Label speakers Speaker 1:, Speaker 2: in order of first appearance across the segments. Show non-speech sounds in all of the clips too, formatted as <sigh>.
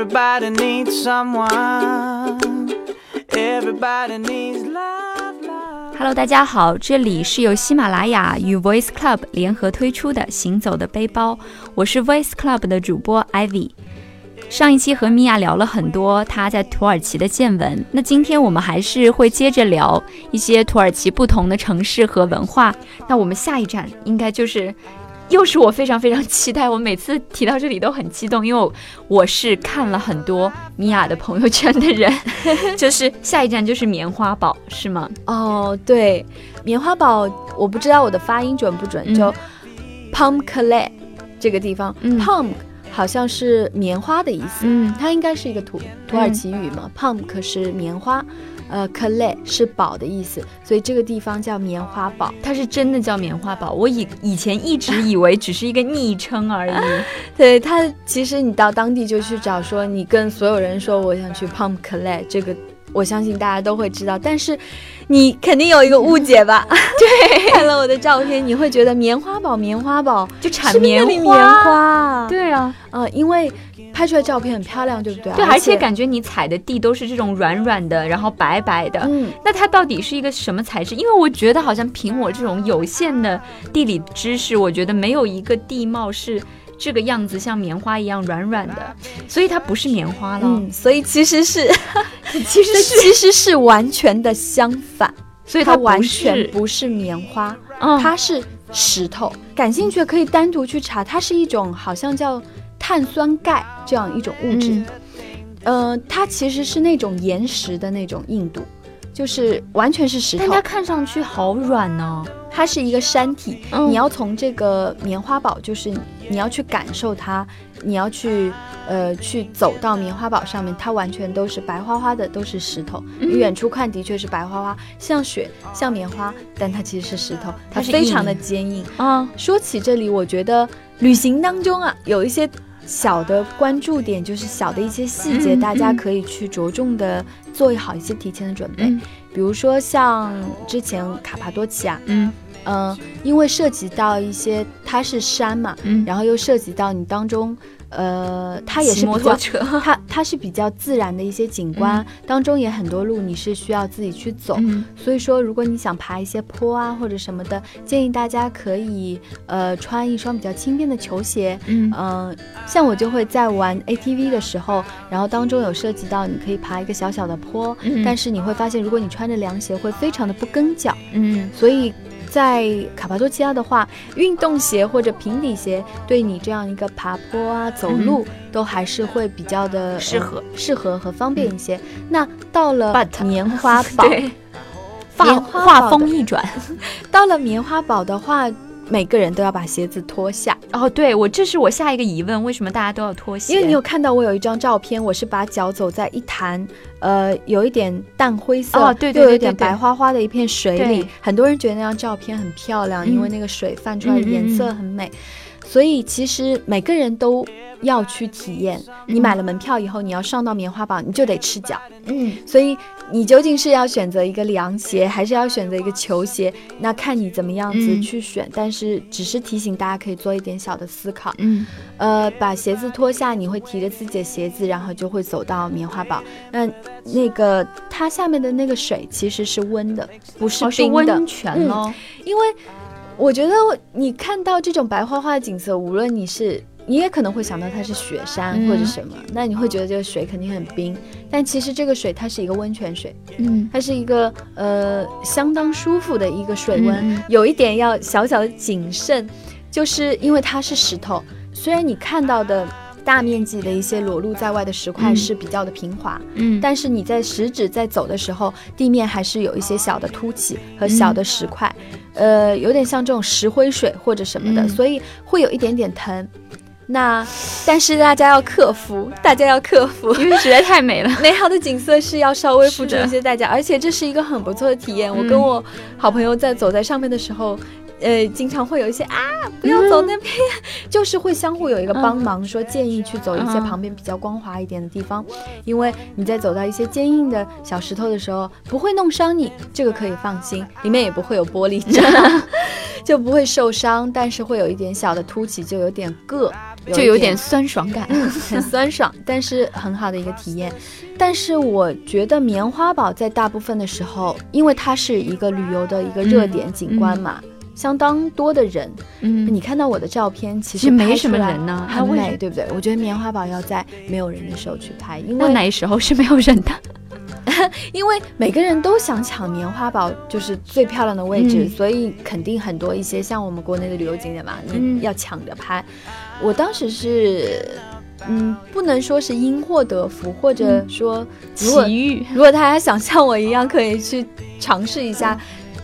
Speaker 1: Everybody needs someone. Everybody needs love.
Speaker 2: Hello，大家好，这里是由喜马拉雅与 Voice Club 联合推出的《行走的背包》，我是 Voice Club 的主播 Ivy。上一期和米娅聊了很多她在土耳其的见闻，那今天我们还是会接着聊一些土耳其不同的城市和文化。那我们下一站应该就是，<laughs> 又是我非常非常期待，我每次提到这里都很激动，因为我我是看了很多米娅的朋友圈的人，<laughs> 就是下一站就是棉花堡，是吗？
Speaker 3: 哦，对，棉花堡，我不知道我的发音准不准，
Speaker 2: 嗯。
Speaker 3: 就 Pumkale 这个地方、
Speaker 2: 嗯。
Speaker 3: P u m k 好像是棉花的意思，
Speaker 2: 嗯
Speaker 3: 它应该是一个土土耳其语嘛、p u m k 是棉花，呃，kale 是宝的意思，所以这个地方叫棉花堡。
Speaker 2: 它是真的叫棉花堡，我以以前一直以为只是一个昵称而已。<laughs>
Speaker 3: 对它，其实你到当地就去找说，你跟所有人说我想去 Pumkale 这个。我相信大家都会知道，但是你肯定有一个误解吧？<laughs> 对，看了我的照片，你会觉得棉花堡，棉花堡
Speaker 2: 就产
Speaker 3: 是不是那里
Speaker 2: 棉
Speaker 3: 棉花。，
Speaker 2: 对啊，
Speaker 3: 呃，因为拍出来照片很漂亮，对不对？
Speaker 2: 对，而且
Speaker 3: 且
Speaker 2: 感觉你踩的地都是这种软软的，然后白白的。
Speaker 3: 嗯，
Speaker 2: 那它到底是一个什么材质？因为我觉得好像凭我这种有限的地理知识，我觉得没有一个地貌是这个样子，像棉花一样软软的，所以它不是棉花了。
Speaker 3: 嗯，所以其实是，<laughs>
Speaker 2: 其实
Speaker 3: 是其实是完全的相反，
Speaker 2: 所以它
Speaker 3: 它完全，不是棉花，
Speaker 2: 嗯，
Speaker 3: 它是石头。感兴趣可以单独去查，它是一种好像叫碳酸钙这样一种物质。
Speaker 2: 嗯
Speaker 3: 呃，它其实是那种岩石的那种硬度，就是完全是石头
Speaker 2: 但它。看上去好软呢、
Speaker 3: 它是一个山体，
Speaker 2: 嗯
Speaker 3: 你要从这个棉花堡，就是你要去感受它，你要去呃去走到棉花堡上面，它完全都是白花花的，都是石头。
Speaker 2: 嗯
Speaker 3: 你远处看的确是白花花，像雪，像棉花，但它其实是石头，
Speaker 2: 它
Speaker 3: 非常的坚硬。
Speaker 2: 啊，
Speaker 3: 说起这里，我觉得旅行当中啊，有一些小的关注点，就是小的一些细节，
Speaker 2: 嗯
Speaker 3: 大家
Speaker 2: 嗯
Speaker 3: 可以去着重的做好一些提前的准备。
Speaker 2: 嗯
Speaker 3: 比如说像之前卡帕多奇啊，
Speaker 2: 嗯
Speaker 3: 嗯、因为涉及到一些它是山嘛，
Speaker 2: 嗯，
Speaker 3: 然后又涉及到你当中，呃，它也是比较。
Speaker 2: 摩托车，<laughs>
Speaker 3: 它它是比较自然的一些景观，当中也很多路你是需要自己去走，
Speaker 2: 嗯。
Speaker 3: 所以说，如果你想爬一些坡啊或者什么的，建议大家可以呃穿一双比较轻便的球鞋。
Speaker 2: 嗯。
Speaker 3: 嗯、像我就会在玩 ATV 的时候，然后当中有涉及到你可以爬一个小小的坡，
Speaker 2: 嗯。
Speaker 3: 但是你会发现，如果你穿着凉鞋会非常的不跟脚，
Speaker 2: 嗯。
Speaker 3: 所以。在卡帕多奇亚的话，运动鞋或者平底鞋对你这样一个爬坡啊、走路、都还是会比较的
Speaker 2: 嗯适合、
Speaker 3: 呃适合和方便一些。那到了棉花堡，<laughs>
Speaker 2: 对，画 <laughs>
Speaker 3: 棉花
Speaker 2: 画
Speaker 3: 堡的
Speaker 2: 风一转，<laughs>
Speaker 3: 到了棉花堡的话，每个人都要把鞋子脱下，
Speaker 2: 哦，对我这是我下一个疑问，为什么大家都要脱鞋？
Speaker 3: 因为你有看到我有一张照片，我是把脚走在一潭，呃，有一点淡灰色，
Speaker 2: 哦对对
Speaker 3: 又有点白花花的一片水里，很多人觉得那张照片很漂亮，
Speaker 2: 嗯
Speaker 3: 因为那个水泛出来的颜色很美。所以其实每个人都要去体验。你买了门票以后，你要上到棉花堡，你就得赤脚。
Speaker 2: 嗯
Speaker 3: 所以你究竟是要选择一个凉鞋，还是要选择一个球鞋？那看你怎么样子
Speaker 2: 嗯
Speaker 3: 去选。但是只是提醒大家可以做一点小的思考。
Speaker 2: 嗯
Speaker 3: 呃，把鞋子脱下，你会提着自己的鞋子，然后就会走到棉花堡。那那个它下面的那个水其实是温的，不是冰的。
Speaker 2: 温泉喽，
Speaker 3: 因为我觉得你看到这种白花花的景色，无论你是。你也可能会想到它是雪山
Speaker 2: 嗯。
Speaker 3: 或者什么，那你会觉得这个水肯定很冰，但其实这个水它是一个温泉水，
Speaker 2: 嗯。
Speaker 3: 它是一个呃相当舒服的一个水温，有一点要小小的谨慎，就是因为它是石头，虽然你看到的大面积的一些裸露在外的石块
Speaker 2: 嗯。
Speaker 3: 是比较的平滑，
Speaker 2: 嗯，
Speaker 3: 但是你在食指在走的时候，地面还是有一些小的凸起和小的石块，呃，有点像这种石灰水或者什么的，
Speaker 2: 嗯。
Speaker 3: 所以会有一点点疼。那但是大家要克服，大家要克服。
Speaker 2: 因为实在太美了。<laughs>
Speaker 3: 美好的景色是要稍微付出一些代价，而且这是一个很不错的体验。我
Speaker 2: 嗯
Speaker 3: 跟我好朋友在走在上面的时候，呃，经常会有一些啊，不要走那边，<laughs> 就是会相互有一个帮忙，说建议去走一些
Speaker 2: 嗯
Speaker 3: 旁边比较光滑一点的地方，因为你在走到一些坚硬的小石头的时候，不会弄伤你，这个可以放心，里面也不会有玻璃渣，<laughs> 就不会受伤，但是会有一点小的凸起，就有点硌。一
Speaker 2: 就有点酸爽感。
Speaker 3: 很酸爽，但是很好的一个体验。但是我觉得棉花堡在大部分的时候，因为它是一个旅游的一个热点景观嘛，相当多的人。
Speaker 2: 嗯，
Speaker 3: 你看到我的照片，其
Speaker 2: 其实没什么人呢
Speaker 3: 很美，对不对？我觉得棉花堡要在没有人的时候去拍，因为
Speaker 2: 哪时候是没有人的？<laughs>
Speaker 3: 因为每个人都想抢棉花堡就是最漂亮的位置，
Speaker 2: 嗯
Speaker 3: 所以肯定很多一些像我们国内的旅游景点嘛，
Speaker 2: 嗯
Speaker 3: 你要抢着拍。我当时是，嗯，不能说是因祸得福，或者说如果
Speaker 2: 奇遇。
Speaker 3: 如果大家想像我一样，可以去尝试一下。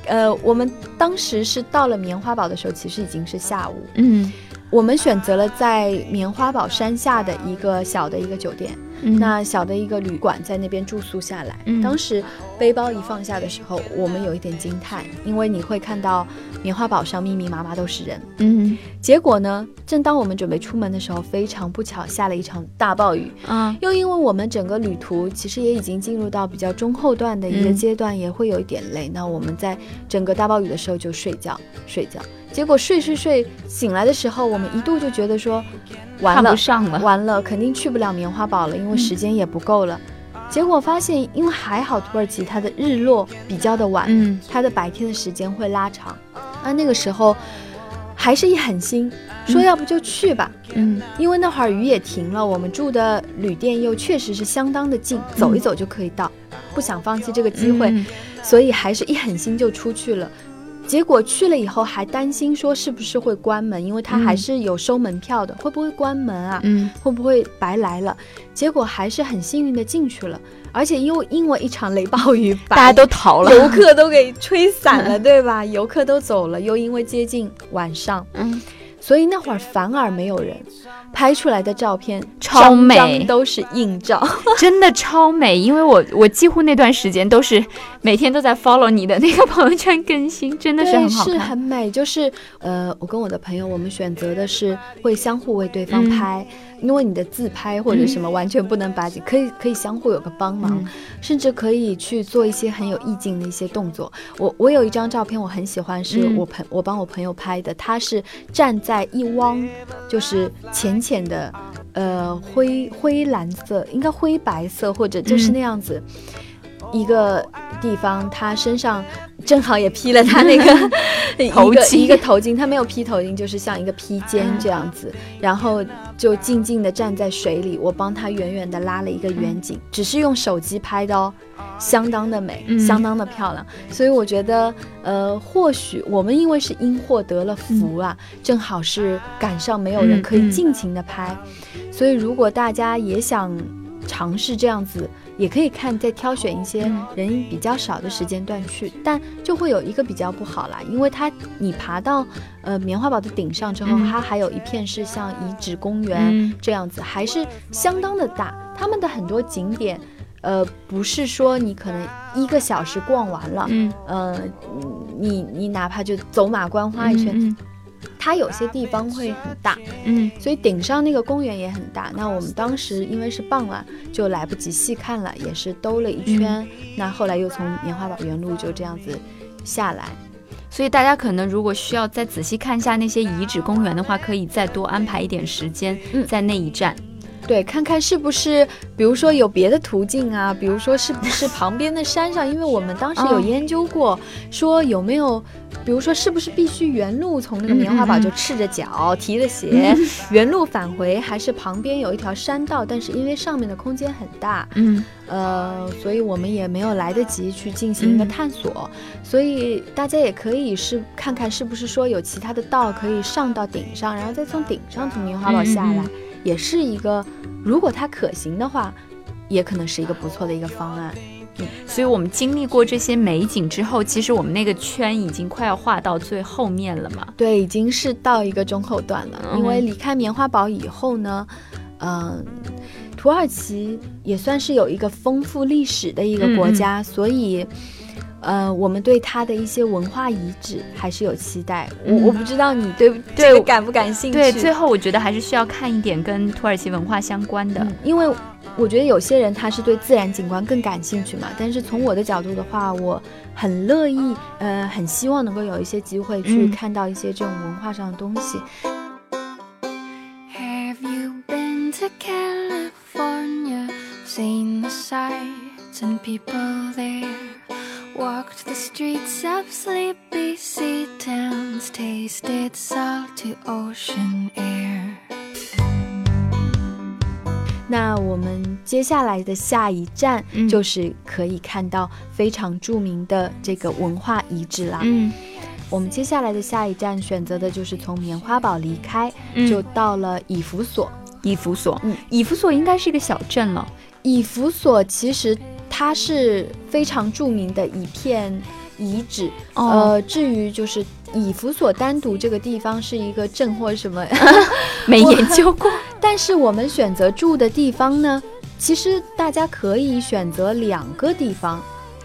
Speaker 3: 呃，我们当时是到了棉花堡的时候，其实已经是下午。
Speaker 2: 嗯，
Speaker 3: 我们选择了在棉花堡山下的一个小的一个酒店，
Speaker 2: 嗯
Speaker 3: 那小的一个旅馆，在那边住宿下来。
Speaker 2: 嗯
Speaker 3: 当时背包一放下的时候，我们有一点惊叹，因为你会看到棉花堡上密密麻麻都是人。
Speaker 2: 嗯
Speaker 3: 结果呢，正当我们准备出门的时候，非常不巧下了一场大暴雨。
Speaker 2: 啊
Speaker 3: 又因为我们整个旅途其实也已经进入到比较中后段的一个
Speaker 2: 嗯
Speaker 3: 阶段，也会有一点累。那我们在整个大暴雨的时候就睡觉，睡觉。结果睡睡睡醒来的时候，我们一度就觉得说，完了
Speaker 2: 看不，上了。
Speaker 3: 完了，肯定去不了棉花堡了，因为时间也不够了。结果发现，因为还好土耳其它的日落比较的晚，
Speaker 2: 嗯
Speaker 3: 它的白天的时间会拉长。那那个时候还是一狠心，说要不就去吧。
Speaker 2: 嗯
Speaker 3: 因为那会儿雨也停了，我们住的旅店又确实是相当的近，走一走就可以到，不想放弃这个机会，
Speaker 2: 嗯
Speaker 3: 所以还是一狠心就出去了。结果去了以后还担心说是不是会关门，因为它还是有收门票的，会不会关门啊？
Speaker 2: 嗯
Speaker 3: 会不会白来了？结果还是很幸运的进去了，而且又因为一场雷暴雨，把
Speaker 2: 大家都逃了。
Speaker 3: 游客都给吹散了，<laughs> 对吧？游客都走了，又因为接近晚上，
Speaker 2: 嗯，
Speaker 3: 所以那会儿反而没有人，拍出来的照片
Speaker 2: 超美
Speaker 3: 都是硬照。<laughs>
Speaker 2: 真的超美，因为我我几乎那段时间都是每天都在 follow 你的那个朋友圈更新，<laughs> 真的是，很好看。
Speaker 3: 是很美。就是呃，我跟我的朋友，我们选择的是会相互为对方
Speaker 2: 嗯
Speaker 3: 拍，因为你的自拍或者什么完全不能把，可以可以相互有个帮忙，
Speaker 2: 嗯
Speaker 3: 甚至可以去做一些很有意境的一些动作。我我有一张照片我很喜欢，是
Speaker 2: 嗯
Speaker 3: 我朋、我帮我朋友拍的，他是站在一汪就是浅浅的呃灰灰蓝色，应该灰白色或者就是
Speaker 2: 嗯
Speaker 3: 那样子。一个地方，他身上正好也披了他那 <laughs> 个
Speaker 2: 头巾。
Speaker 3: 一个头巾，他没有披头巾，就是像一个披肩这样子，然后就静静的站在水里，我帮他远远的拉了一个远景，只是用手机拍的哦，相当的美，
Speaker 2: 嗯。
Speaker 3: 相当的漂亮，所以我觉得，呃，或许我们因为是因祸得了福啊，正好是赶上没有人
Speaker 2: 嗯
Speaker 3: 可以
Speaker 2: 嗯
Speaker 3: 尽情的拍，所以如果大家也想尝试这样子。也可以看，再挑选一些
Speaker 2: 嗯。
Speaker 3: 人比较少的时间段去，但就会有一个比较不好啦，因为它你爬到呃棉花堡的顶上之后，
Speaker 2: 嗯。
Speaker 3: 它还有一片是像遗址公园、
Speaker 2: 嗯。
Speaker 3: 这样子，还是相当的大。他们的很多景点，呃，不是说你可能一个小时逛完了，
Speaker 2: 嗯，
Speaker 3: 呃，你你哪怕就走马观花一圈，
Speaker 2: 嗯
Speaker 3: 它有些地方会很大，
Speaker 2: 嗯
Speaker 3: 所以顶上那个公园也很大。那我们当时因为是傍晚，就来不及细看了，也是兜了一圈。
Speaker 2: 嗯
Speaker 3: 那后来又从棉花堡原路就这样子下来。
Speaker 2: 所以大家可能如果需要再仔细看一下那些遗址公园的话，可以再多安排一点时间
Speaker 3: 嗯
Speaker 2: 在那一站。
Speaker 3: 对，看看是不是，比如说有别的途径啊，比如说是不是旁边的山上，因为我们当时有
Speaker 2: 哦
Speaker 3: 研究过，说有没有，比如说是不是必须原路从那个棉花堡就赤着脚、提着鞋原路返回，还是旁边有一条山道，但是因为上面的空间很大，
Speaker 2: 嗯。
Speaker 3: 呃，所以我们也没有来得及去进行一个
Speaker 2: 嗯
Speaker 3: 探索，所以大家也可以是看看是不是说有其他的道可以上到顶上，然后再从顶上从棉花堡下来，也是一个，如果它可行的话，也可能是一个不错的一个方案。
Speaker 2: 所以我们经历过这些美景之后，其实我们那个圈已经快要画到最后面了嘛。
Speaker 3: 对，已经是到一个中后段了，
Speaker 2: 嗯
Speaker 3: 因为离开棉花堡以后呢，嗯、土耳其也算是有一个丰富历史的一个国家，所以。呃我们对它的一些文化遗址还是有期待。我我不知道你对不对感不感兴趣。
Speaker 2: 对最后我觉得还是需要看一点跟土耳其文化相关的。
Speaker 3: 因为我觉得有些人他是对自然景观更感兴趣嘛但是从我的角度的话我很乐意呃很希望能够有一些机会去看到一些这种文化上的东西。
Speaker 4: Have you been to california Seen the sights and people there? Walked the streets of sleepy sea towns, tasted salty ocean air.
Speaker 3: 那我们接下来的下一站
Speaker 2: 嗯
Speaker 3: 就是可以看到非常著名的这个文化遗址啦。
Speaker 2: 嗯
Speaker 3: 我们接下来的下一站选择的就是从棉花堡离开，
Speaker 2: 嗯
Speaker 3: 就到了以弗所。
Speaker 2: 以弗所，
Speaker 3: 嗯
Speaker 2: 以弗所应该是一个小镇了。
Speaker 3: 以弗所其实它是非常著名的一片遗址。
Speaker 2: 哦
Speaker 3: 呃，至于就是以弗所单独这个地方是一个镇或什么，<laughs>
Speaker 2: 没研究过。<laughs>
Speaker 3: 但是我们选择住的地方呢，其实大家可以选择两个地方，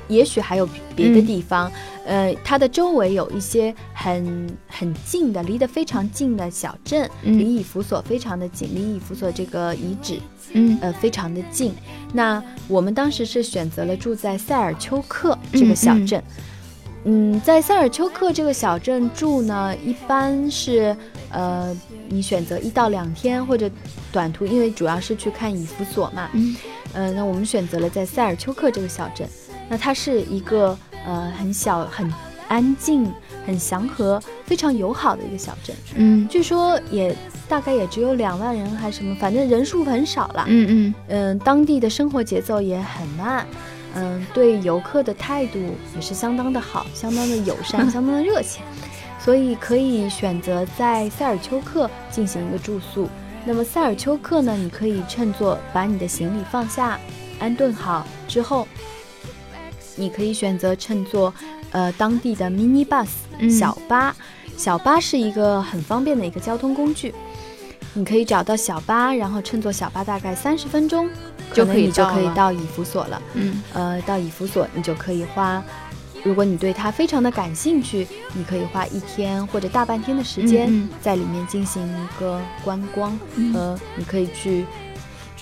Speaker 3: 也许还有别的地方。呃，它的周围有一些很很近的，离得非常近的小镇，
Speaker 2: 嗯
Speaker 3: 离以弗所非常的近，离以弗所这个遗址
Speaker 2: 嗯
Speaker 3: 呃非常的近。那我们当时是选择了住在塞尔丘克这个小镇。嗯在塞尔丘克这个小镇住呢，一般是呃，你选择一到两天或者短途，因为主要是去看以弗所嘛。
Speaker 2: 嗯
Speaker 3: 呃，那我们选择了在塞尔丘克这个小镇。那它是一个呃很小、很安静、很祥和、非常友好的一个小镇。
Speaker 2: 嗯
Speaker 3: 据说也大概也只有两万人还是什么，反正人数很少啦。
Speaker 2: 嗯嗯
Speaker 3: 嗯，当地的生活节奏也很慢，嗯，对游客的态度也是相当的好，相当的友善，<laughs> 相当的热情，所以可以选择在塞尔丘克进行一个住宿。那么塞尔丘克呢，你可以乘坐把你的行李放下，安顿好之后，你可以选择乘坐呃当地的 mini bus
Speaker 2: 嗯
Speaker 3: 小巴，小巴是一个很方便的一个交通工具。你可以找到小巴，然后乘坐小巴大概三十分钟，
Speaker 2: 就可以
Speaker 3: 就可以到以弗所了。
Speaker 2: 嗯
Speaker 3: 呃，到以弗所你就可以花，如果你对它非常的感兴趣，你可以花一天或者大半天的时间在里面进行一个观光。
Speaker 2: 嗯
Speaker 3: 呃，你可以去，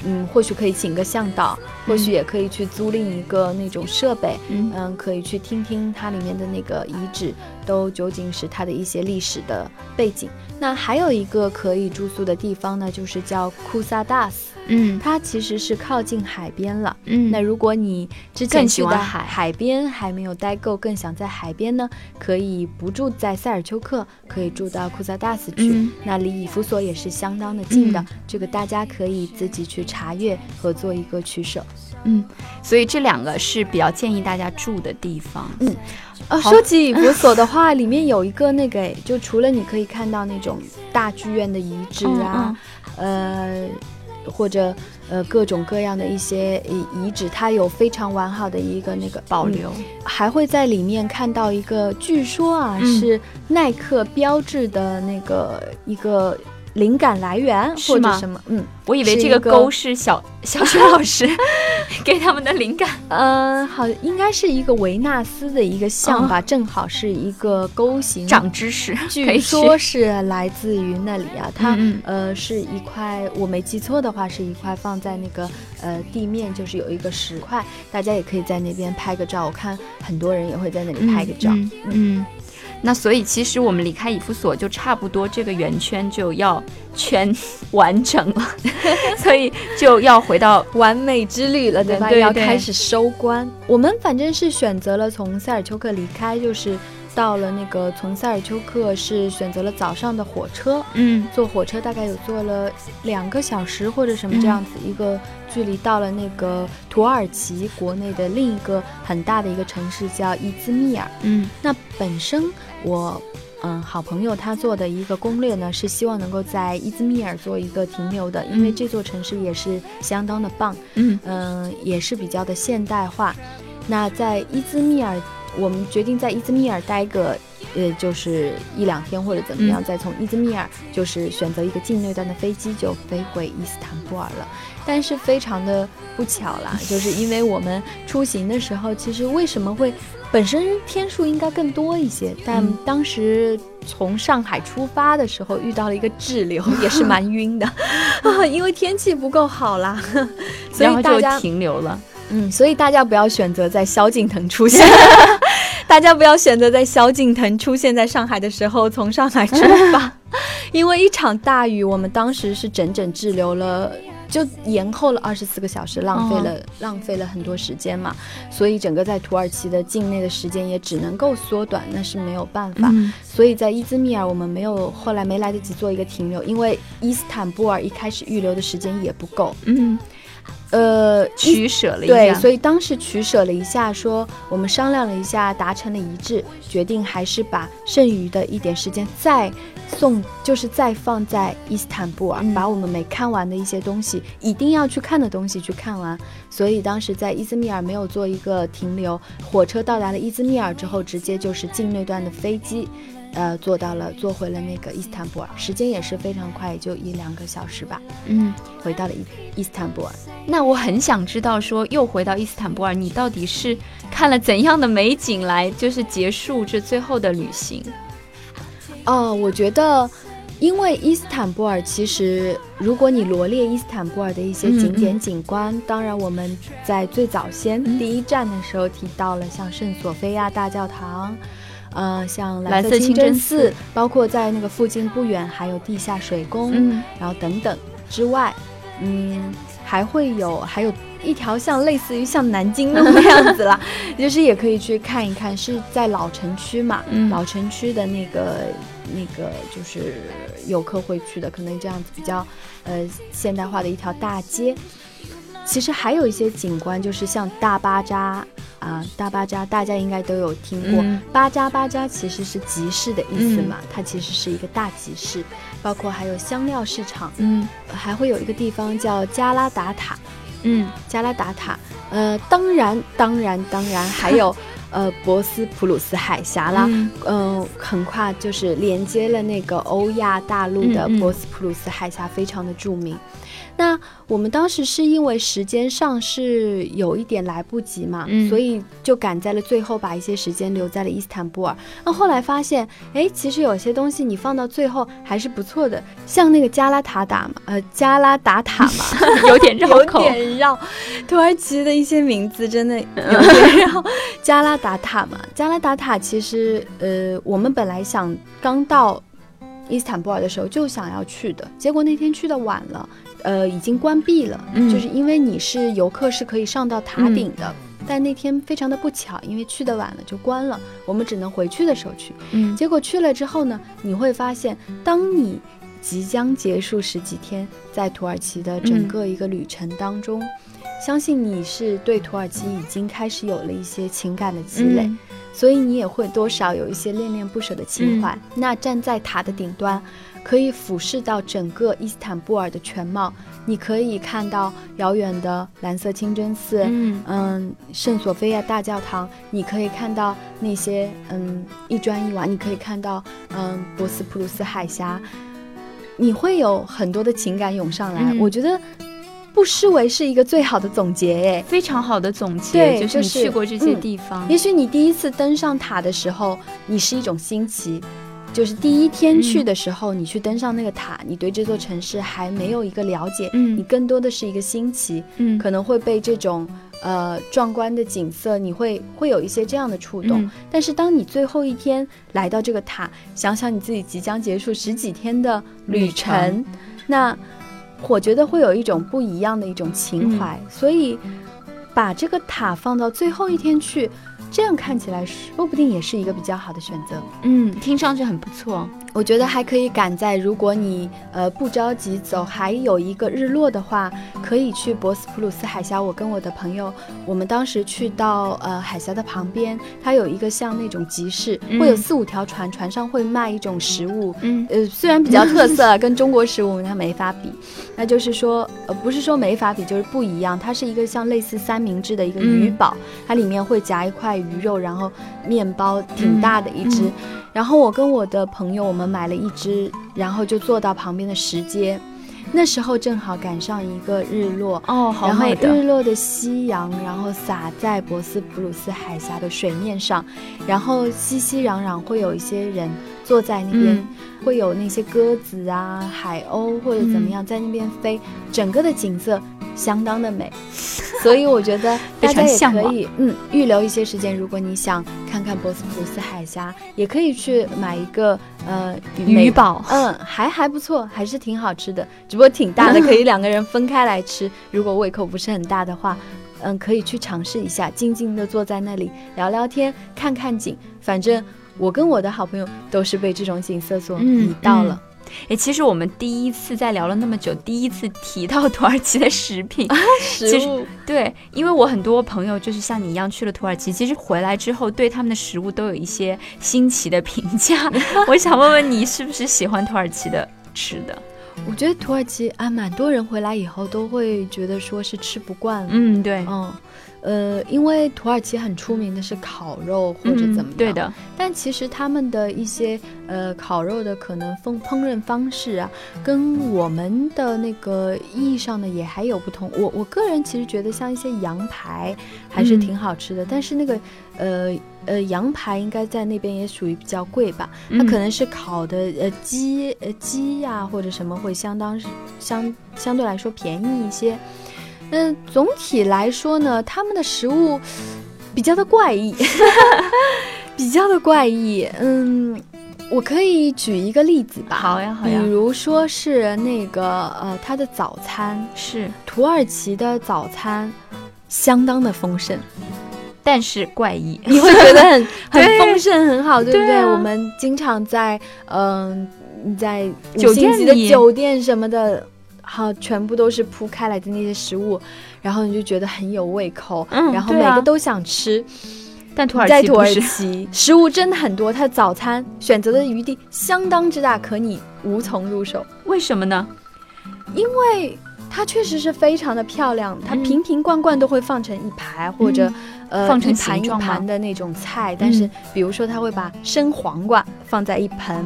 Speaker 3: 嗯，或许可以请个向导，或许也可以去租赁一个那种设备，
Speaker 2: 嗯。
Speaker 3: 嗯，可以去听听它里面的那个遗址都究竟是它的一些历史的背景。那还有一个可以住宿的地方呢，就是叫库萨达斯，
Speaker 2: 嗯。
Speaker 3: 它其实是靠近海边了。
Speaker 2: 嗯。
Speaker 3: 那如果你之前
Speaker 2: 更
Speaker 3: 去的
Speaker 2: 喜欢海。
Speaker 3: 海边还没有待够，更想在海边呢，可以不住在塞尔丘克，可以住到库萨达斯去。
Speaker 2: 嗯。
Speaker 3: 那离以夫所也是相当的近的，
Speaker 2: 嗯。
Speaker 3: 这个大家可以自己去查阅和做一个取舍。
Speaker 2: 嗯，所以这两个是比较建议大家住的地方。
Speaker 3: 呃，
Speaker 2: 好。
Speaker 3: 说起以弗所的话，里面有一个那个，就除了你可以看到那种大剧院的遗址啊，呃，或者呃各种各样的一些遗遗址，它有非常完好的一个那个嗯
Speaker 2: 保留。
Speaker 3: 还会在里面看到一个，据说啊、
Speaker 2: 嗯
Speaker 3: 是耐克标志的那个一个灵感来源或者什么，嗯
Speaker 2: 我以为这个
Speaker 3: 是一个
Speaker 2: 沟是小小雪老师 <laughs> 给他们的灵感。<laughs>
Speaker 3: 呃，好，应该是一个维纳斯的一个像吧，正好是一个勾形。
Speaker 2: 长知识，
Speaker 3: 据说是来自于那里啊，它、
Speaker 2: 嗯
Speaker 3: 呃是一块，我没记错的话是一块放在那个呃地面，就是有一个石块，大家也可以在那边拍个照。我看很多人也会在那里拍个照。
Speaker 2: 嗯嗯嗯那所以其实我们离开以夫所就差不多这个圆圈就要圈完整了，<laughs> 所以就要回到
Speaker 3: 完美之旅了，对吧？
Speaker 2: 对对
Speaker 3: 要开始收官。我们反正是选择了从塞尔丘克离开，就是到了那个从塞尔丘克是选择了早上的火车，
Speaker 2: 嗯
Speaker 3: 坐火车大概有坐了两个小时或者什么这样子一个距离，到了那个土耳其国内的另一个很大的一个城市叫伊兹密尔。
Speaker 2: 嗯
Speaker 3: 那本身我。嗯，好朋友他做的一个攻略呢，是希望能够在伊兹密尔做一个停留的，因为
Speaker 2: 嗯
Speaker 3: 这座城市也是相当的棒。
Speaker 2: 嗯
Speaker 3: 嗯，也是比较的现代化。那在伊兹密尔，我们决定在伊兹密尔待个，呃，就是一两天或者怎么样，
Speaker 2: 嗯
Speaker 3: 再从伊兹密尔就是选择一个境内段的飞机就飞回伊斯坦布尔了。但是非常的不巧啦，<laughs> 就是因为我们出行的时候，其实为什么会本身天数应该更多一些，但
Speaker 2: 嗯
Speaker 3: 当时从上海出发的时候遇到了一个滞留，<laughs> 也是蛮晕的，啊，<laughs> 因为天气不够好啦，所以大家
Speaker 2: 停留了。
Speaker 3: 嗯，所以大家不要选择在萧敬腾出现，大家不要选择在萧敬腾出现在上海的时候从上海出发，因为一场大雨，我们当时是整整滞留了就延后了二十四个小时，浪费了、浪费了很多时间嘛。所以整个在土耳其的境内的时间也只能够缩短，那是没有办法。
Speaker 2: 嗯
Speaker 3: 所以在伊兹密尔我们没有后来没来得及做一个停留，因为伊斯坦布尔一开始预留的时间也不够。
Speaker 2: 嗯，
Speaker 3: 呃，
Speaker 2: 取舍了一下
Speaker 3: 对，
Speaker 2: 下，
Speaker 3: 所以当时取舍了一下说我们商量了一下，达成了一致，决定还是把剩余的一点时间再送，就是再放在伊斯坦布尔，
Speaker 2: 嗯
Speaker 3: 把我们没看完的一些东西，一定要去看的东西去看完。所以当时在伊兹密尔没有做一个停留，火车到达了伊兹密尔之后，直接就是境内段的飞机。呃，坐到了，坐回了那个伊斯坦布尔，时间也是非常快，也就一两个小时吧，
Speaker 2: 嗯，
Speaker 3: 回到了伊伊斯坦布尔。
Speaker 2: 那我很想知道，说又回到伊斯坦布尔，你到底是看了怎样的美景来，就是结束这最后的旅行？
Speaker 3: 哦，我觉得，因为伊斯坦布尔其实，如果你罗列伊斯坦布尔的一些景点
Speaker 2: 嗯嗯
Speaker 3: 景观，当然我们在最早先、
Speaker 2: 嗯。
Speaker 3: 第一站的时候提到了像圣索菲亚大教堂。呃，像蓝
Speaker 2: 蓝色清真寺。
Speaker 3: 寺，包括在那个附近不远还有地下水宫，
Speaker 2: 嗯。
Speaker 3: 然后等等之外，嗯，还会有还有一条像类似于像南京那个样子啦，<laughs> 就是也可以去看一看，是在老城区嘛，
Speaker 2: 嗯。
Speaker 3: 老城区的那个那个就是游客会去的，可能这样子比较呃现代化的一条大街。其实还有一些景观，就是像大巴扎啊、大巴扎大家应该都有听过。
Speaker 2: 嗯
Speaker 3: 巴扎巴扎其实是集市的意思嘛，它其实是一个大集市，包括还有香料市场，
Speaker 2: 嗯
Speaker 3: 还会有一个地方叫加拉达塔，
Speaker 2: 嗯
Speaker 3: 加拉达塔。呃，当然，当然，当然还有呃博斯普鲁斯海峡啦。
Speaker 2: 嗯
Speaker 3: 呃，横跨就是连接了那个欧亚大陆的博斯普鲁斯海峡，非常的著名。那我们当时是因为时间上是有一点来不及嘛，
Speaker 2: 嗯
Speaker 3: 所以就赶在了最后，把一些时间留在了伊斯坦布尔。那后来发现，哎，其实有些东西你放到最后还是不错的，像那个加拉塔达嘛，呃，加拉达塔嘛，<laughs>
Speaker 2: 有点绕
Speaker 3: 有
Speaker 2: 口，
Speaker 3: 点绕。土耳其的一些名字真的有点绕。<laughs> 加拉达塔嘛，加拉达塔其实呃，我们本来想刚到伊斯坦布尔的时候就想要去的，结果那天去的晚了，呃，已经关闭了，
Speaker 2: 嗯
Speaker 3: 就是因为你是游客是可以上到塔顶的。但那天非常的不巧，因为去的晚了就关了，我们只能回去的时候去。
Speaker 2: 嗯
Speaker 3: 结果去了之后呢，你会发现，当你即将结束十几天在土耳其的整个一个旅程当中，相信你是对土耳其已经开始有了一些情感的积累，
Speaker 2: 嗯
Speaker 3: 所以你也会多少有一些恋恋不舍的情怀。那站在塔的顶端，可以俯视到整个伊斯坦布尔的全貌，你可以看到遥远的蓝色清真寺，
Speaker 2: 嗯
Speaker 3: 嗯，圣索菲亚大教堂，你可以看到那些嗯一砖一瓦，你可以看到嗯博斯普鲁斯海峡，你会有很多的情感涌上来。
Speaker 2: 嗯
Speaker 3: 我觉得不失为是一个最好的总结诶。
Speaker 2: 非常好的总结，
Speaker 3: 对
Speaker 2: 就是你去过这些
Speaker 3: 嗯
Speaker 2: 地方，
Speaker 3: 也许你第一次登上塔的时候，你是一种新奇。就是第一天去的时候，你去登上那个塔，你对这座城市还没有一个了解，
Speaker 2: 嗯。
Speaker 3: 你更多的是一个新奇，
Speaker 2: 嗯。
Speaker 3: 可能会被这种呃壮观的景色，你会会有一些这样的触动。
Speaker 2: 嗯。
Speaker 3: 但是当你最后一天来到这个塔，想想你自己即将结束十几天的旅程，
Speaker 2: 旅程。
Speaker 3: 那我觉得会有一种不一样的一种情怀。所以把这个塔放到最后一天去，这样看起来说不定也是一个比较好的选择。
Speaker 2: 嗯，听上去很不错，
Speaker 3: 我觉得还可以赶在，如果你呃不着急走，还有一个日落的话，可以去博斯普鲁斯海峡。我跟我的朋友，我们当时去到呃海峡的旁边，它有一个像那种集市，
Speaker 2: 嗯
Speaker 3: 会有四五条船，船上会卖一种食物。
Speaker 2: 嗯
Speaker 3: 呃，虽然比较特色，跟中国食物它没法比，那就是说，呃，不是说没法比，就是不一样。它是一个像类似三明治的一个鱼
Speaker 2: 嗯
Speaker 3: 堡，它里面会夹一块鱼肉，然后面包挺大的一只。
Speaker 2: 嗯
Speaker 3: 然后我跟我的朋友，我们买了一只，然后就坐到旁边的石阶。那时候正好赶上一个日落，
Speaker 2: 哦，好
Speaker 3: 然后
Speaker 2: 美的，
Speaker 3: 日落的夕阳，然后洒在博斯普鲁斯海峡的水面上，然后熙熙攘攘会有一些人坐在那边，
Speaker 2: 嗯
Speaker 3: 会有那些鸽子啊、海鸥或者怎么样在那边飞，整个的景色相当的美。<laughs> 所以我觉得大家也可以，嗯，预留一些时间。如果你想看看博斯普鲁斯海峡，也可以去买一个呃美
Speaker 2: 鱼堡 <laughs>
Speaker 3: 嗯，还还不错，还是挺好吃的，只不过挺大的，可以两个人分开来吃。<laughs> 如果胃口不是很大的话，嗯，可以去尝试一下，静静的坐在那里聊聊天，看看景。反正我跟我的好朋友都是被这种景色所
Speaker 2: 嗯
Speaker 3: 迷到了。
Speaker 2: 哎，其实我们第一次在聊了那么久，第一次提到土耳其的食品，
Speaker 3: 食 <laughs>
Speaker 2: 其实
Speaker 3: 物
Speaker 2: 对，因为我很多朋友就是像你一样去了土耳其，其实回来之后对他们的食物都有一些新奇的评价。<laughs> 我想问问你，是不是喜欢土耳其的吃的？
Speaker 3: 我觉得土耳其啊，蛮多人回来以后都会觉得说是吃不惯。
Speaker 2: 嗯，对，
Speaker 3: 嗯，呃，因为土耳其很出名的是烤肉或者怎么样、
Speaker 2: 嗯对，的，
Speaker 3: 但其实他们的一些呃烤肉的可能烹烹饪方式啊，跟我们的那个意义上呢也还有不同。我我个人其实觉得像一些羊排还是
Speaker 2: 嗯
Speaker 3: 挺好吃的，但是那个呃呃羊排应该在那边也属于比较贵吧，它
Speaker 2: 嗯
Speaker 3: 可能是烤的呃鸡呃鸡呀、或者什么会相当是相相对来说便宜一些。嗯，总体来说呢，他们的食物比较的怪异，<laughs> 比较的怪异。嗯，我可以举一个例子吧。
Speaker 2: 好呀，好呀，
Speaker 3: 比如说是那个呃，他的早餐，
Speaker 2: 是，
Speaker 3: 土耳其的早餐相当的丰盛，
Speaker 2: 但是怪异。<laughs>
Speaker 3: 你会觉得很 <laughs> 很丰盛，很好，对不对？
Speaker 2: 对啊
Speaker 3: 我们经常在嗯、在五
Speaker 2: 酒
Speaker 3: 星级的
Speaker 2: 店里
Speaker 3: 酒店什么的，好，全部都是铺开来的那些食物，然后你就觉得很有胃口，
Speaker 2: 嗯
Speaker 3: 然后每个都想吃。
Speaker 2: 但土耳
Speaker 3: 在土耳
Speaker 2: 其，
Speaker 3: 食物真的很多，它的早餐选择的余地相当之大，可你无从入手。
Speaker 2: 为什么呢？
Speaker 3: 因为它确实是非常的漂亮，它
Speaker 2: 嗯
Speaker 3: 瓶瓶罐罐都会放成一排，或者、呃
Speaker 2: 放成
Speaker 3: 一盘一盘的那种菜。但是比如说，他会把生黄瓜放在一盆，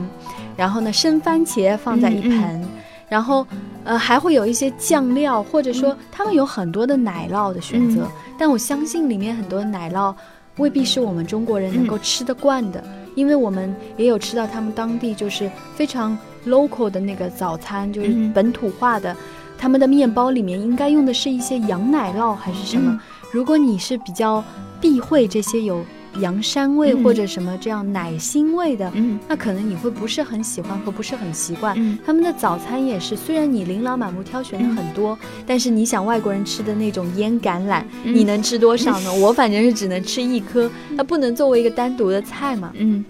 Speaker 3: 然后呢生番茄放在一
Speaker 2: 嗯嗯
Speaker 3: 盆，然后呃还会有一些酱料，或者
Speaker 2: 嗯
Speaker 3: 说他们有很多的奶酪的选择。但我相信里面很多奶酪未必是我们中国人能够吃得惯的，因为我们也有吃到他们当地就是非常 local 的那个早餐，就是
Speaker 2: 嗯
Speaker 3: 本土化的。他们的面包里面应该用的是一些羊奶酪还是什么？
Speaker 2: 嗯。
Speaker 3: 如果你是比较避讳这些有羊膻味
Speaker 2: 嗯。
Speaker 3: 或者什么这样奶腥味的，
Speaker 2: 嗯。
Speaker 3: 那可能你会不是很喜欢和不是很习惯。
Speaker 2: 嗯。
Speaker 3: 他们的早餐也是，虽然你琳琅满目挑选的很多，但是你想外国人吃的那种腌橄榄，
Speaker 2: 嗯。
Speaker 3: 你能吃多少呢？我反正是只能吃一颗，它不能作为一个单独的菜嘛。
Speaker 2: 嗯，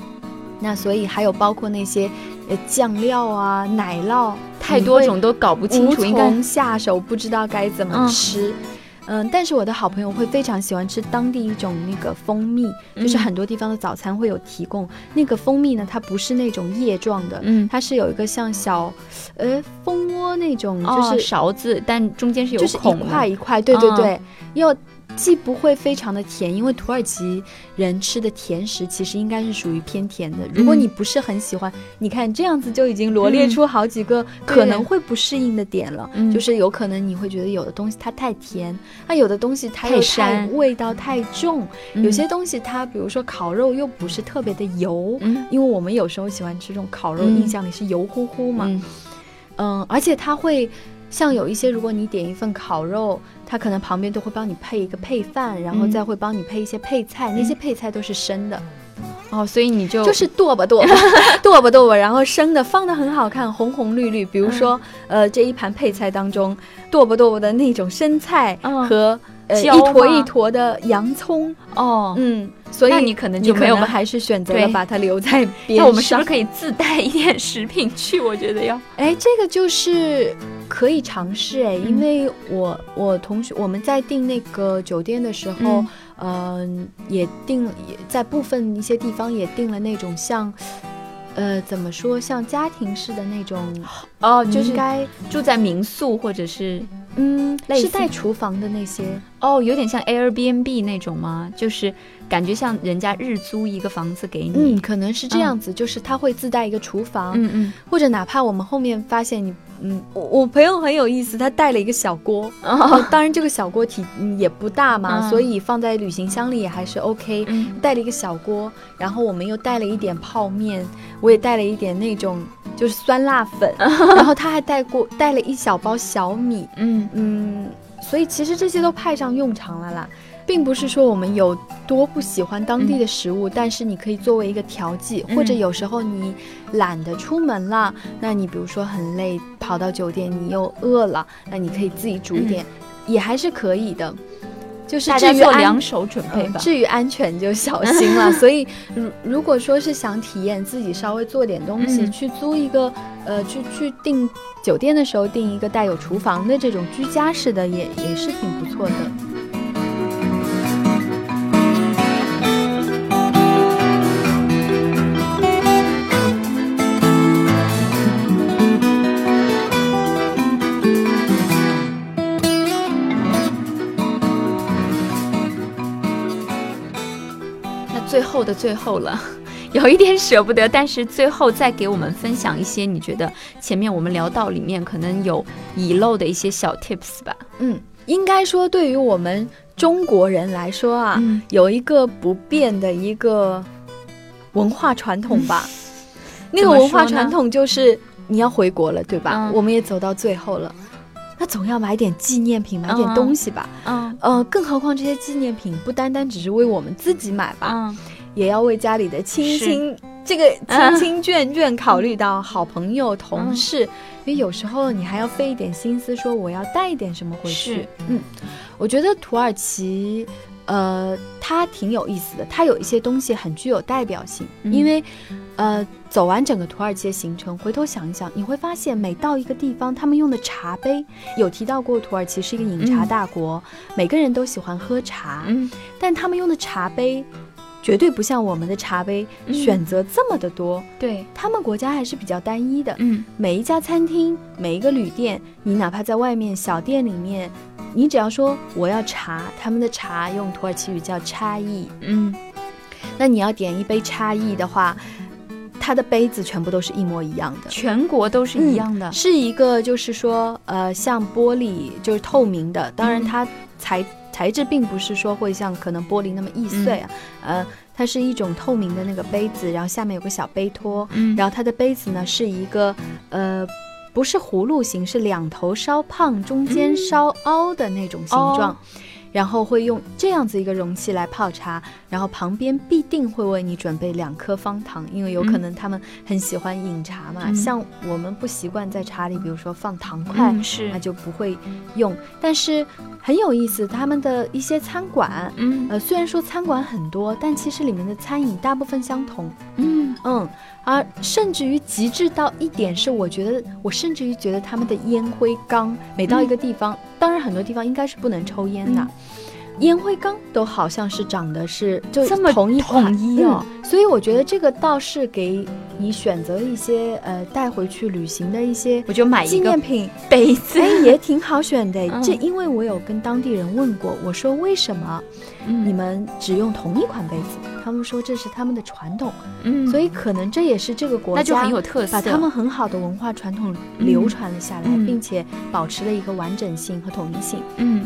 Speaker 3: 那所以还有包括那些呃酱料啊、奶酪，
Speaker 2: 太多种都搞不清楚，应该
Speaker 3: 从下手，不知道该怎么
Speaker 2: 嗯。
Speaker 3: 吃。嗯，但是我的好朋友会非常喜欢吃当地一种那个蜂蜜，就是
Speaker 2: 嗯。
Speaker 3: 很多地方的早餐会有提供。那个蜂蜜呢，它不是那种液状的，
Speaker 2: 嗯，
Speaker 3: 它是有一个像小，呃，蜂窝那种，
Speaker 2: 哦
Speaker 3: 就是、
Speaker 2: 勺子，但中间是有
Speaker 3: 就是一块一块，对对
Speaker 2: 嗯。
Speaker 3: 对，又既不会非常的甜，因为土耳其人吃的甜食其实应该是属于偏甜的。如果
Speaker 2: 嗯。
Speaker 3: 你不是很喜欢，你看这样子就已经罗列
Speaker 2: 嗯。
Speaker 3: 出好几个可能会不适应的点了，
Speaker 2: 嗯。
Speaker 3: 就是有可能你会觉得有的东西它太甜，它有的东西它
Speaker 2: 太
Speaker 3: 又太味道太重，
Speaker 2: 嗯。
Speaker 3: 有些东西它比如说烤肉又不是特别的油。
Speaker 2: 嗯。
Speaker 3: 因为我们有时候喜欢吃这种烤肉，
Speaker 2: 嗯。
Speaker 3: 印象里是油乎乎嘛，
Speaker 2: 嗯。
Speaker 3: 嗯，而且它会像有一些，如果你点一份烤肉，它可能旁边都会帮你配一个配饭，然后
Speaker 2: 嗯
Speaker 3: 再会帮你配一些配菜，那些配菜都是生的，
Speaker 2: 哦，所以你就
Speaker 3: 就是剁吧剁吧 <laughs> 剁吧剁吧，然后生的放的很好看，红红绿绿。比如说，
Speaker 2: 嗯
Speaker 3: 呃，这一盘配菜当中，剁吧剁吧的那种生菜
Speaker 2: 嗯
Speaker 3: 和。呃，一坨一坨的洋葱，
Speaker 2: 哦，
Speaker 3: 嗯，所以
Speaker 2: 那你可能
Speaker 3: 你
Speaker 2: 就没有
Speaker 3: 我们还是选择了把它留在边上。
Speaker 2: 那我们是不是可以自带一点食品去？我觉得要，
Speaker 3: 哎，这个就是可以尝试哎，因
Speaker 2: 嗯
Speaker 3: 为我我同学我们在订那个酒店的时候，嗯、也订也在部分一些地方也订了那种像，呃，怎么说像家庭式的那种，
Speaker 2: 哦，
Speaker 3: 就是该
Speaker 2: 住在民宿或者是
Speaker 3: 嗯
Speaker 2: 类似。
Speaker 3: 是带厨房的那些，
Speaker 2: 哦，有点像 Airbnb 那种吗？就是感觉像人家日租一个房子给你。
Speaker 3: 嗯，可能是这样子，就是他会自带一个厨房，
Speaker 2: 嗯嗯。
Speaker 3: 或者哪怕我们后面发现你，嗯，我我朋友很有意思，他带了一个小锅，当然这个小锅体嗯也不大嘛，
Speaker 2: 嗯。
Speaker 3: 所以放在旅行箱里也还是 OK。
Speaker 2: 嗯。
Speaker 3: 带了一个小锅，然后我们又带了一点泡面，我也带了一点那种就是酸辣粉，<laughs> 然后他还带过带了一小包小米，
Speaker 2: 嗯。
Speaker 3: 嗯，所以其实这些都派上用场了啦，并不是说我们有多不喜欢当地的食物，但是你可以作为一个调剂，
Speaker 2: 嗯
Speaker 3: 或者有时候你懒得出门了，那你比如说很累，跑到酒店你又饿了，那你可以自己煮一点，也还是可以的。就是
Speaker 2: 大家做
Speaker 3: 至于安
Speaker 2: 两手准备吧。
Speaker 3: 嗯至于安全就小心了。<laughs> 所以，如如果说是想体验自己稍微做点东西，
Speaker 2: 嗯
Speaker 3: 去租一个呃，去去订酒店的时候订一个带有厨房的这种居家式的，也也是挺不错的。
Speaker 2: 后的最后了，<laughs> 有一点舍不得，但是最后再给我们分享一些你觉得前面我们聊到里面可能有遗漏的一些小 tips 吧。
Speaker 3: 嗯，应该说对于我们中国人来说啊，
Speaker 2: 嗯
Speaker 3: 有一个不变的一个文化传统吧。<laughs> 那个文化传统就是你要回国了，对吧？
Speaker 2: 嗯
Speaker 3: 我们也走到最后了，那总要买点纪念品，买点
Speaker 2: 嗯
Speaker 3: 东西吧。
Speaker 2: 嗯
Speaker 3: 呃，更何况这些纪念品不单单只是为我们自己买吧，
Speaker 2: 嗯
Speaker 3: 也要为家里的亲亲这个
Speaker 2: 嗯 <laughs>
Speaker 3: 亲亲眷眷考虑到好朋友、同事，因为有时候你还要费一点心思，说我要带一点什么回去。嗯，我觉得土耳其。呃，它挺有意思的，它有一些东西很具有代表性，
Speaker 2: 嗯。
Speaker 3: 因为，呃，走完整个土耳其的行程，回头想一想，你会发现每到一个地方，他们用的茶杯，有提到过土耳其是一个饮茶
Speaker 2: 嗯。
Speaker 3: 大国，每个人都喜欢喝茶，
Speaker 2: 嗯。
Speaker 3: 但他们用的茶杯绝对不像我们的茶杯
Speaker 2: 嗯
Speaker 3: 选择这么的多，
Speaker 2: 对，
Speaker 3: 他们国家还是比较单一的。
Speaker 2: 嗯
Speaker 3: 每一家餐厅，每一个旅店，你哪怕在外面小店里面，你只要说我要茶，他们的茶用土耳其语叫差异，
Speaker 2: 嗯
Speaker 3: 那你要点一杯差异的话，它的杯子全部都是一模一样的。
Speaker 2: 全国都是一样的。
Speaker 3: 是一个就是说，呃，像玻璃就是透明的，当然
Speaker 2: 嗯
Speaker 3: 它材材质并不是说会像可能玻璃那么易碎啊，呃，它是一种透明的那个杯子，然后下面有个小杯托，
Speaker 2: 嗯。
Speaker 3: 然后它的杯子呢是一个呃。不是葫芦形，是两头稍胖，中间稍凹的那种形状，
Speaker 2: 哦
Speaker 3: 然后会用这样子一个容器来泡茶，然后旁边必定会为你准备两颗方糖，因为有可能他们很喜欢饮茶嘛，
Speaker 2: 嗯。
Speaker 3: 像我们不习惯在茶里，比如说放糖块，
Speaker 2: 嗯是。
Speaker 3: 那就不会用。但是很有意思，他们的一些餐馆，
Speaker 2: 嗯。
Speaker 3: 呃，虽然说餐馆很多，但其实里面的餐饮大部分相同，
Speaker 2: 嗯。
Speaker 3: 嗯，而甚至于极致到一点是，我觉得我甚至于觉得他们的烟灰缸，每到一个地方，当然很多地方应该是不能抽烟的。烟灰缸都好像是长得是就
Speaker 2: 这么
Speaker 3: 同一款
Speaker 2: 统一哦
Speaker 3: 嗯所以我觉得这个倒是给你选择一些呃带回去旅行的一些
Speaker 2: 我就买
Speaker 3: 纪念品，
Speaker 2: 杯子。
Speaker 3: 哎，也挺好选的。<laughs>
Speaker 2: 嗯
Speaker 3: 这因为我有跟当地人问过，我说为什么
Speaker 2: 嗯
Speaker 3: 你们只用同一款杯子？他们说这是他们的传统，
Speaker 2: 嗯
Speaker 3: 所以可能这也是这个国家
Speaker 2: 那就很有特色。
Speaker 3: 把他们很好的文化传统流传了下来，
Speaker 2: 嗯
Speaker 3: 并且保持了一个完整性和统一性。
Speaker 2: 嗯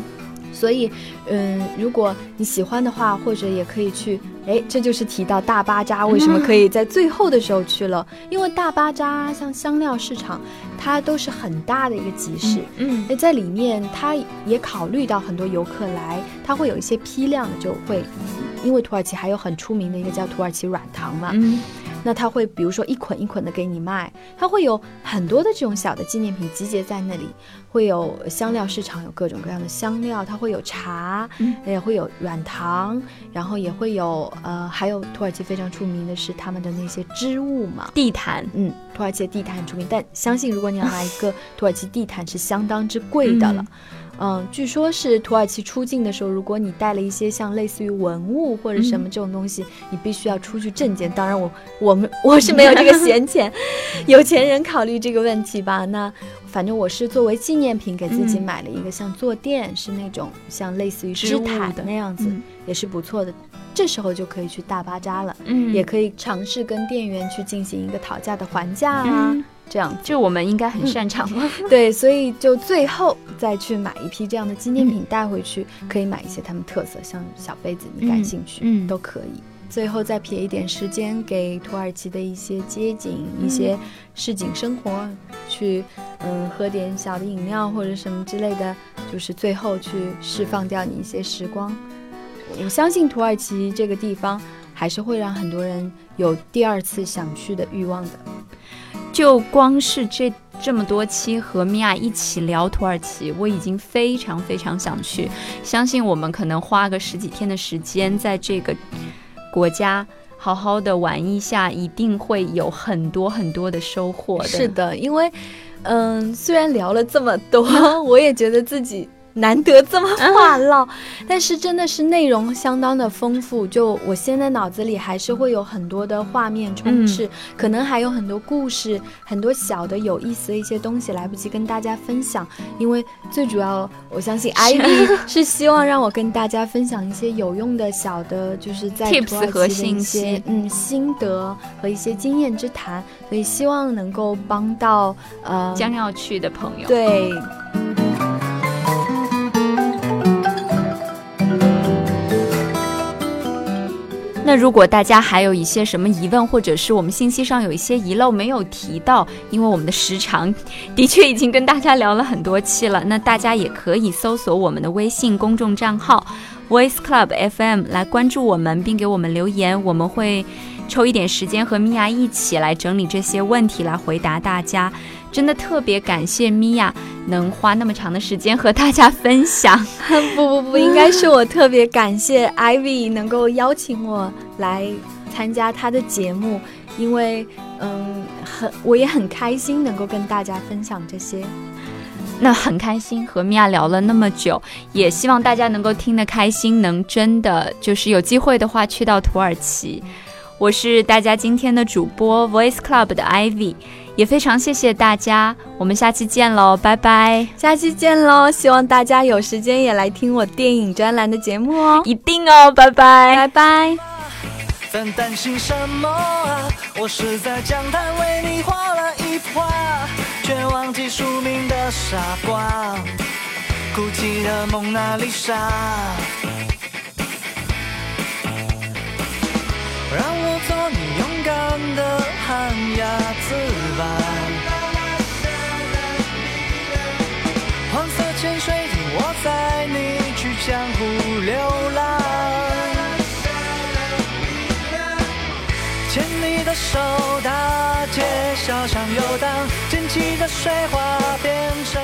Speaker 3: 所以，嗯，如果你喜欢的话，或者也可以去，哎，这就是提到大巴扎为什么可以在最后的时候去了，因为大巴扎像香料市场，它都是很大的一个集市。
Speaker 2: 嗯
Speaker 3: 那在里面，它也考虑到很多游客来，它会有一些批量的，就会，因为土耳其还有很出名的一个叫土耳其软糖嘛，
Speaker 2: 嗯
Speaker 3: 那他会比如说一捆一捆的给你卖，他会有很多的这种小的纪念品集结在那里，会有香料市场有各种各样的香料，它会有茶，
Speaker 2: 嗯
Speaker 3: 也会有软糖，然后也会有呃，还有土耳其非常出名的是他们的那些织物嘛。
Speaker 2: 地毯
Speaker 3: 嗯，土耳其的地毯很出名，但相信如果你要买一个土耳其地毯是相当之贵的了。嗯，据说是土耳其出境的时候，如果你带了一些像类似于文物或者什么这种东西，你必须要出具证件。当然我，我们我是没有这个闲钱，<laughs> 有钱人考虑这个问题吧。那反正我是作为纪念品给自己
Speaker 2: 嗯
Speaker 3: 买了一个像坐垫，是那种像类似于
Speaker 2: 织
Speaker 3: 毯
Speaker 2: 的
Speaker 3: 那样子，
Speaker 2: 嗯
Speaker 3: 也是不错的。这时候就可以去大巴扎了，
Speaker 2: 嗯
Speaker 3: 也可以尝试跟店员去进行一个讨价的还价啊，
Speaker 2: 嗯
Speaker 3: 这样
Speaker 2: 就。我们应该很擅长吧？<laughs>
Speaker 3: 对，所以就最后再去买一批这样的纪念品带回去，可以买一些他们特色，像小杯子，你感兴趣，
Speaker 2: 嗯嗯
Speaker 3: 都可以。最后再撇一点时间给土耳其的一些街景、一些市井生活，去嗯喝点小的饮料或者什么之类的，就是最后去释放掉你一些时光。我相信土耳其这个地方还是会让很多人有第二次想去的欲望的。
Speaker 2: 就光是这这么多期和米娅一起聊土耳其，我已经非常非常想去。相信我们可能花个十几天的时间，在这个国家好好的玩一下，一定会有很多很多的收获的。
Speaker 3: 是的，因为，嗯，虽然聊了这么多，<laughs> 我也觉得自己。难得这么话唠，但是真的是内容相当的丰富。就我现在脑子里还是会有很多的画面充斥，可能还有很多故事，很多小的有意思的一些东西来不及跟大家分享。因为最主要，我相信 Ivy 是希望让我跟大家分享一些有用的小的，就是在
Speaker 2: tips 和信息，
Speaker 3: 嗯，心得和一些经验之谈。所以希望能够帮到呃
Speaker 2: 将要去的朋友。
Speaker 3: 对。
Speaker 2: 那如果大家还有一些什么疑问，或者是我们信息上有一些遗漏没有提到，因为我们的时长的确已经跟大家聊了很多期了，那大家也可以搜索我们的微信公众账号 Voice Club FM 来关注我们，并给我们留言，我们会抽一点时间和米娅一起来整理这些问题，来回答大家。真的特别感谢米娅能花那么长的时间和大家分享。<laughs>
Speaker 3: 不不不，应该是我特别感谢 Ivy 能够邀请我来参加她的节目，因为嗯，很我也很开心能够跟大家分享这些。
Speaker 2: 那很开心和米娅聊了那么久，也希望大家能够听得开心，能真的就是有机会的话去到土耳其。我是大家今天的主播 Voice Club 的 Ivy。也非常谢谢大家，我们下期见喽，拜拜！
Speaker 3: 下期见喽，希望大家有时间也来听我电影专栏的节目哦，
Speaker 2: 一定哦，拜拜，
Speaker 3: 拜拜。
Speaker 1: 在担心什么啊？我是在讲台为你画了一幅画，却忘记署名的傻瓜，哭泣的蒙娜丽莎。让我做你勇敢的旱鸭子吧。黄色潜水艇，我载你去江湖流浪。牵你的手，大街小巷游荡，溅起的水花变成